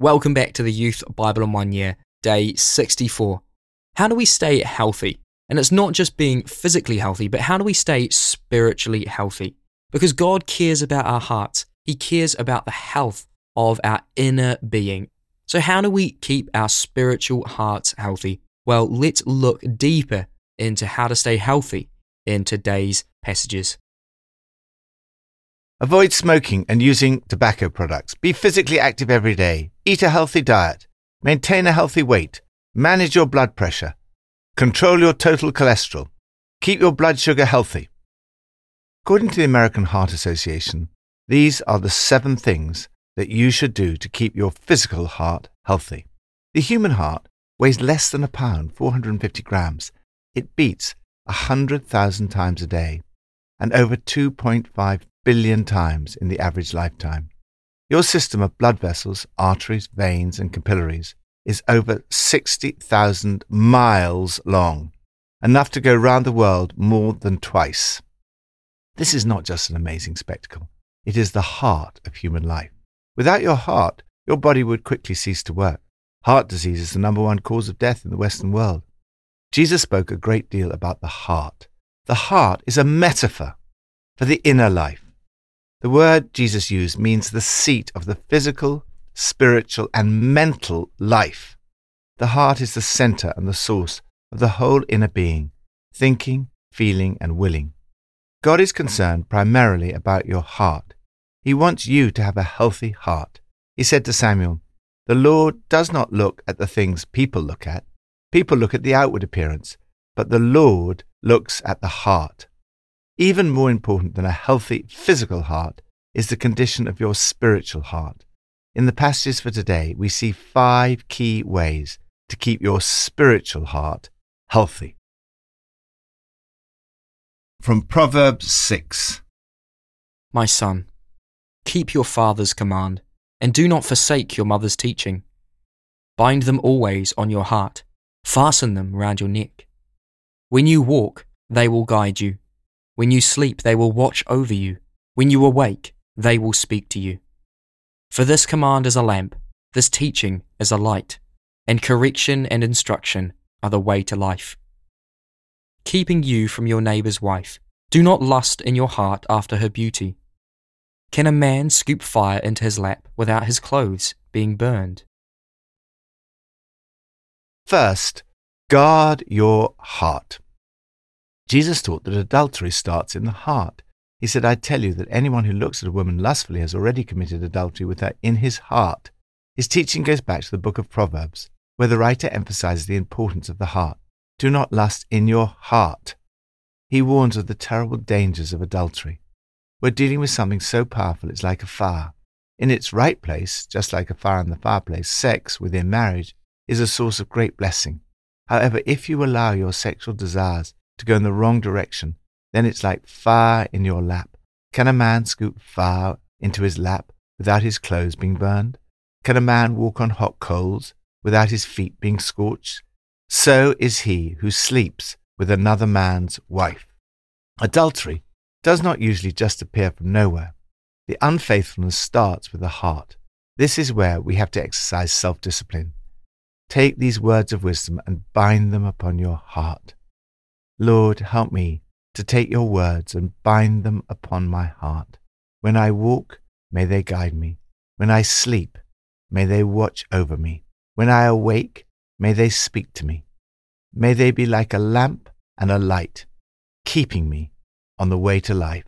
Welcome back to the Youth Bible in One Year, day 64. How do we stay healthy? And it's not just being physically healthy, but how do we stay spiritually healthy? Because God cares about our hearts, He cares about the health of our inner being. So, how do we keep our spiritual hearts healthy? Well, let's look deeper into how to stay healthy in today's passages. Avoid smoking and using tobacco products. Be physically active every day. Eat a healthy diet. Maintain a healthy weight. Manage your blood pressure. Control your total cholesterol. Keep your blood sugar healthy. According to the American Heart Association, these are the seven things that you should do to keep your physical heart healthy. The human heart weighs less than a pound, 450 grams. It beats 100,000 times a day and over 2.5 billion times in the average lifetime. Your system of blood vessels, arteries, veins, and capillaries is over 60,000 miles long, enough to go round the world more than twice. This is not just an amazing spectacle, it is the heart of human life. Without your heart, your body would quickly cease to work. Heart disease is the number one cause of death in the Western world. Jesus spoke a great deal about the heart. The heart is a metaphor for the inner life. The word Jesus used means the seat of the physical, spiritual, and mental life. The heart is the center and the source of the whole inner being, thinking, feeling, and willing. God is concerned primarily about your heart. He wants you to have a healthy heart. He said to Samuel, The Lord does not look at the things people look at. People look at the outward appearance, but the Lord looks at the heart. Even more important than a healthy physical heart is the condition of your spiritual heart. In the passages for today, we see five key ways to keep your spiritual heart healthy. From Proverbs 6 My son, keep your father's command, and do not forsake your mother's teaching. Bind them always on your heart, fasten them round your neck. When you walk, they will guide you. When you sleep, they will watch over you. When you awake, they will speak to you. For this command is a lamp, this teaching is a light, and correction and instruction are the way to life. Keeping you from your neighbour's wife, do not lust in your heart after her beauty. Can a man scoop fire into his lap without his clothes being burned? First, guard your heart. Jesus taught that adultery starts in the heart. He said, I tell you that anyone who looks at a woman lustfully has already committed adultery with her in his heart. His teaching goes back to the book of Proverbs, where the writer emphasizes the importance of the heart. Do not lust in your heart. He warns of the terrible dangers of adultery. We're dealing with something so powerful it's like a fire. In its right place, just like a fire in the fireplace, sex within marriage is a source of great blessing. However, if you allow your sexual desires to go in the wrong direction, then it's like fire in your lap. Can a man scoop fire into his lap without his clothes being burned? Can a man walk on hot coals without his feet being scorched? So is he who sleeps with another man's wife. Adultery does not usually just appear from nowhere. The unfaithfulness starts with the heart. This is where we have to exercise self discipline. Take these words of wisdom and bind them upon your heart. Lord, help me to take your words and bind them upon my heart. When I walk, may they guide me. When I sleep, may they watch over me. When I awake, may they speak to me. May they be like a lamp and a light, keeping me on the way to life.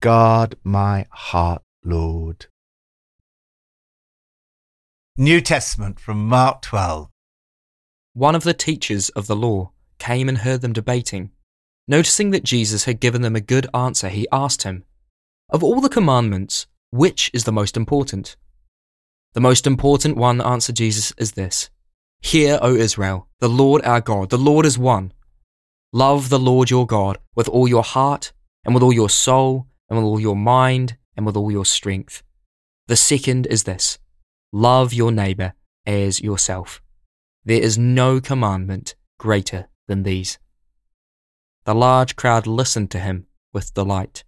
Guard my heart, Lord. New Testament from Mark 12. One of the teachers of the law came and heard them debating. Noticing that Jesus had given them a good answer, he asked him, Of all the commandments, which is the most important? The most important one, answered Jesus, is this Hear, O Israel, the Lord our God, the Lord is one. Love the Lord your God with all your heart, and with all your soul, and with all your mind, and with all your strength. The second is this Love your neighbour as yourself. There is no commandment greater than these. The large crowd listened to him with delight.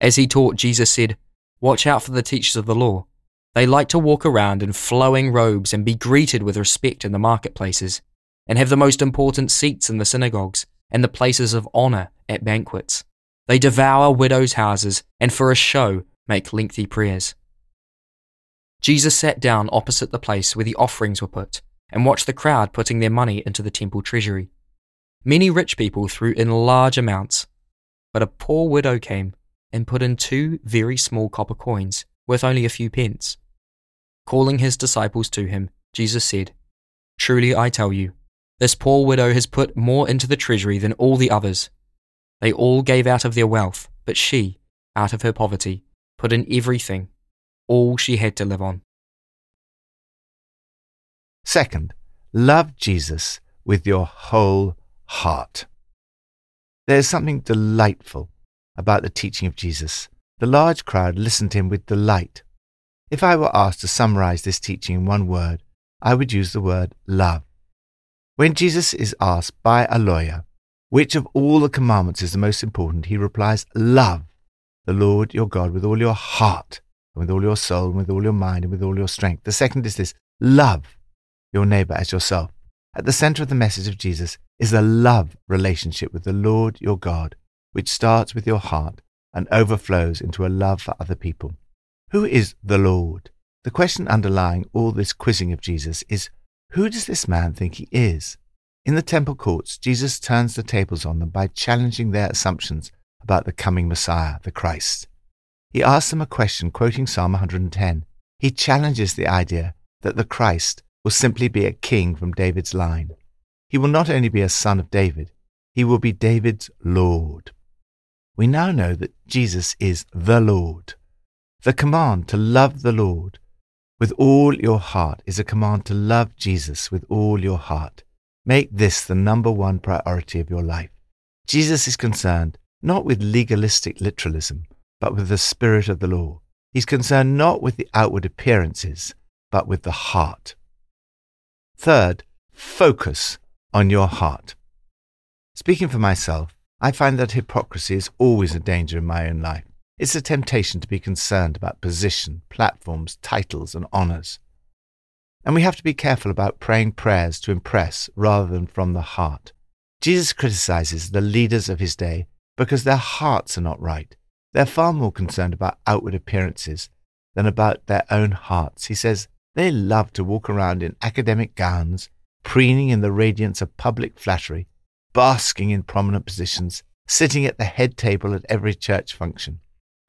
As he taught, Jesus said, Watch out for the teachers of the law. They like to walk around in flowing robes and be greeted with respect in the marketplaces, and have the most important seats in the synagogues and the places of honor at banquets. They devour widows' houses and for a show make lengthy prayers. Jesus sat down opposite the place where the offerings were put and watched the crowd putting their money into the temple treasury. Many rich people threw in large amounts, but a poor widow came and put in two very small copper coins worth only a few pence. Calling his disciples to him, Jesus said, Truly I tell you, this poor widow has put more into the treasury than all the others. They all gave out of their wealth, but she, out of her poverty, put in everything, all she had to live on. Second, love Jesus with your whole heart. There is something delightful about the teaching of Jesus. The large crowd listened to him with delight. If I were asked to summarize this teaching in one word, I would use the word love. When Jesus is asked by a lawyer, which of all the commandments is the most important, he replies, Love the Lord your God with all your heart, and with all your soul, and with all your mind, and with all your strength. The second is this love your neighbor as yourself. At the center of the message of Jesus is a love relationship with the Lord your God, which starts with your heart and overflows into a love for other people. Who is the Lord? The question underlying all this quizzing of Jesus is who does this man think he is? In the temple courts, Jesus turns the tables on them by challenging their assumptions about the coming Messiah, the Christ. He asks them a question quoting Psalm 110. He challenges the idea that the Christ will simply be a king from David's line. He will not only be a son of David, he will be David's Lord. We now know that Jesus is the Lord. The command to love the Lord with all your heart is a command to love Jesus with all your heart. Make this the number one priority of your life. Jesus is concerned not with legalistic literalism, but with the spirit of the law. He's concerned not with the outward appearances, but with the heart. Third, focus on your heart. Speaking for myself, I find that hypocrisy is always a danger in my own life. It's a temptation to be concerned about position, platforms, titles, and honours. And we have to be careful about praying prayers to impress rather than from the heart. Jesus criticizes the leaders of his day because their hearts are not right. They're far more concerned about outward appearances than about their own hearts. He says they love to walk around in academic gowns, preening in the radiance of public flattery, basking in prominent positions, sitting at the head table at every church function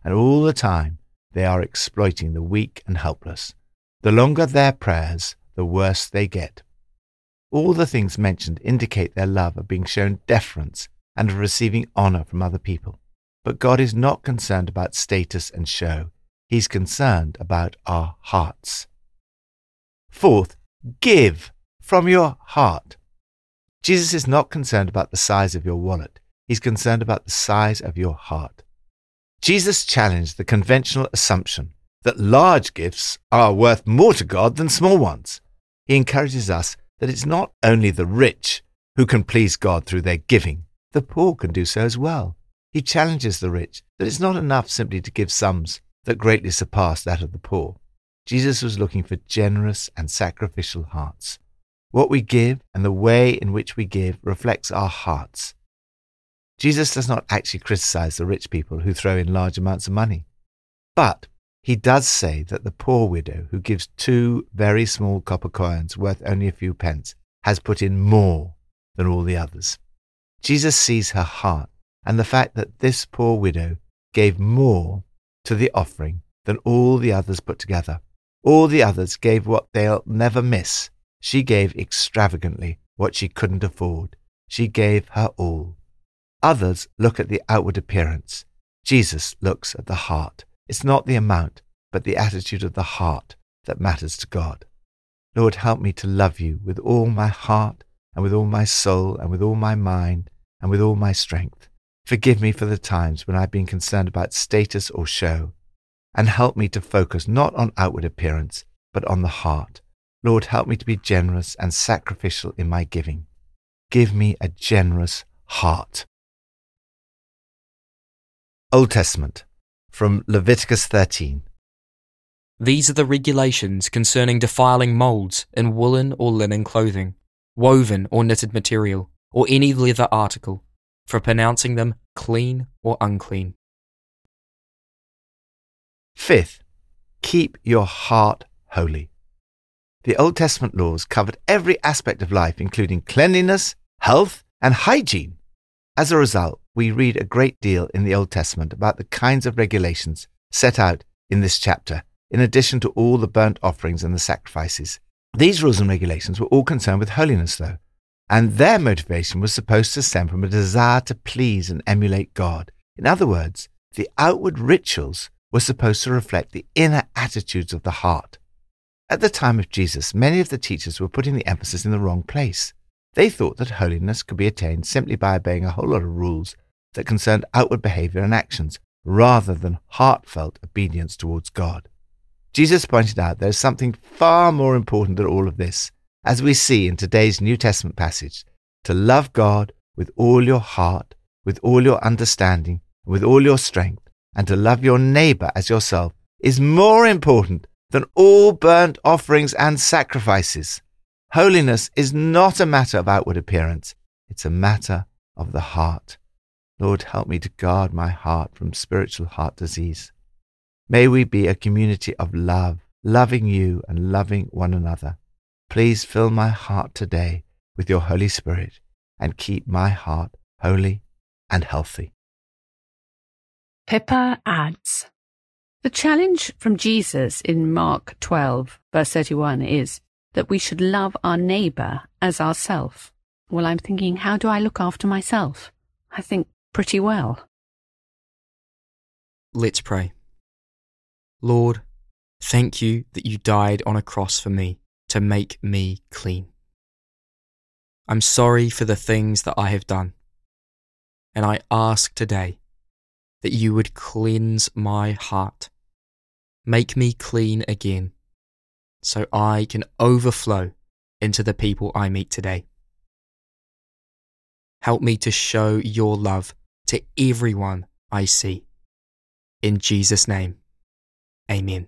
and all the time they are exploiting the weak and helpless. The longer their prayers, the worse they get. All the things mentioned indicate their love of being shown deference and of receiving honor from other people. But God is not concerned about status and show. He's concerned about our hearts. Fourth, give from your heart. Jesus is not concerned about the size of your wallet. He's concerned about the size of your heart. Jesus challenged the conventional assumption that large gifts are worth more to God than small ones. He encourages us that it's not only the rich who can please God through their giving, the poor can do so as well. He challenges the rich that it's not enough simply to give sums that greatly surpass that of the poor. Jesus was looking for generous and sacrificial hearts. What we give and the way in which we give reflects our hearts. Jesus does not actually criticize the rich people who throw in large amounts of money. But he does say that the poor widow who gives two very small copper coins worth only a few pence has put in more than all the others. Jesus sees her heart and the fact that this poor widow gave more to the offering than all the others put together. All the others gave what they'll never miss. She gave extravagantly what she couldn't afford. She gave her all. Others look at the outward appearance. Jesus looks at the heart. It's not the amount, but the attitude of the heart that matters to God. Lord, help me to love you with all my heart and with all my soul and with all my mind and with all my strength. Forgive me for the times when I've been concerned about status or show, and help me to focus not on outward appearance, but on the heart. Lord, help me to be generous and sacrificial in my giving. Give me a generous heart. Old Testament, from Leviticus 13. These are the regulations concerning defiling molds in woolen or linen clothing, woven or knitted material, or any leather article, for pronouncing them clean or unclean. Fifth, keep your heart holy. The Old Testament laws covered every aspect of life, including cleanliness, health, and hygiene. As a result, we read a great deal in the Old Testament about the kinds of regulations set out in this chapter, in addition to all the burnt offerings and the sacrifices. These rules and regulations were all concerned with holiness, though, and their motivation was supposed to stem from a desire to please and emulate God. In other words, the outward rituals were supposed to reflect the inner attitudes of the heart. At the time of Jesus, many of the teachers were putting the emphasis in the wrong place. They thought that holiness could be attained simply by obeying a whole lot of rules that concerned outward behavior and actions, rather than heartfelt obedience towards God. Jesus pointed out there is something far more important than all of this, as we see in today's New Testament passage to love God with all your heart, with all your understanding, with all your strength, and to love your neighbor as yourself is more important than all burnt offerings and sacrifices. Holiness is not a matter of outward appearance, it's a matter of the heart. Lord, help me to guard my heart from spiritual heart disease. May we be a community of love, loving you and loving one another. Please fill my heart today with your Holy Spirit and keep my heart holy and healthy. Pippa adds The challenge from Jesus in Mark 12, verse 31 is that we should love our neighbour as ourself. Well, I'm thinking, how do I look after myself? I think pretty well. Let's pray. Lord, thank you that you died on a cross for me to make me clean. I'm sorry for the things that I have done, and I ask today that you would cleanse my heart. Make me clean again so I can overflow into the people I meet today. Help me to show your love to everyone I see. In Jesus' name, amen.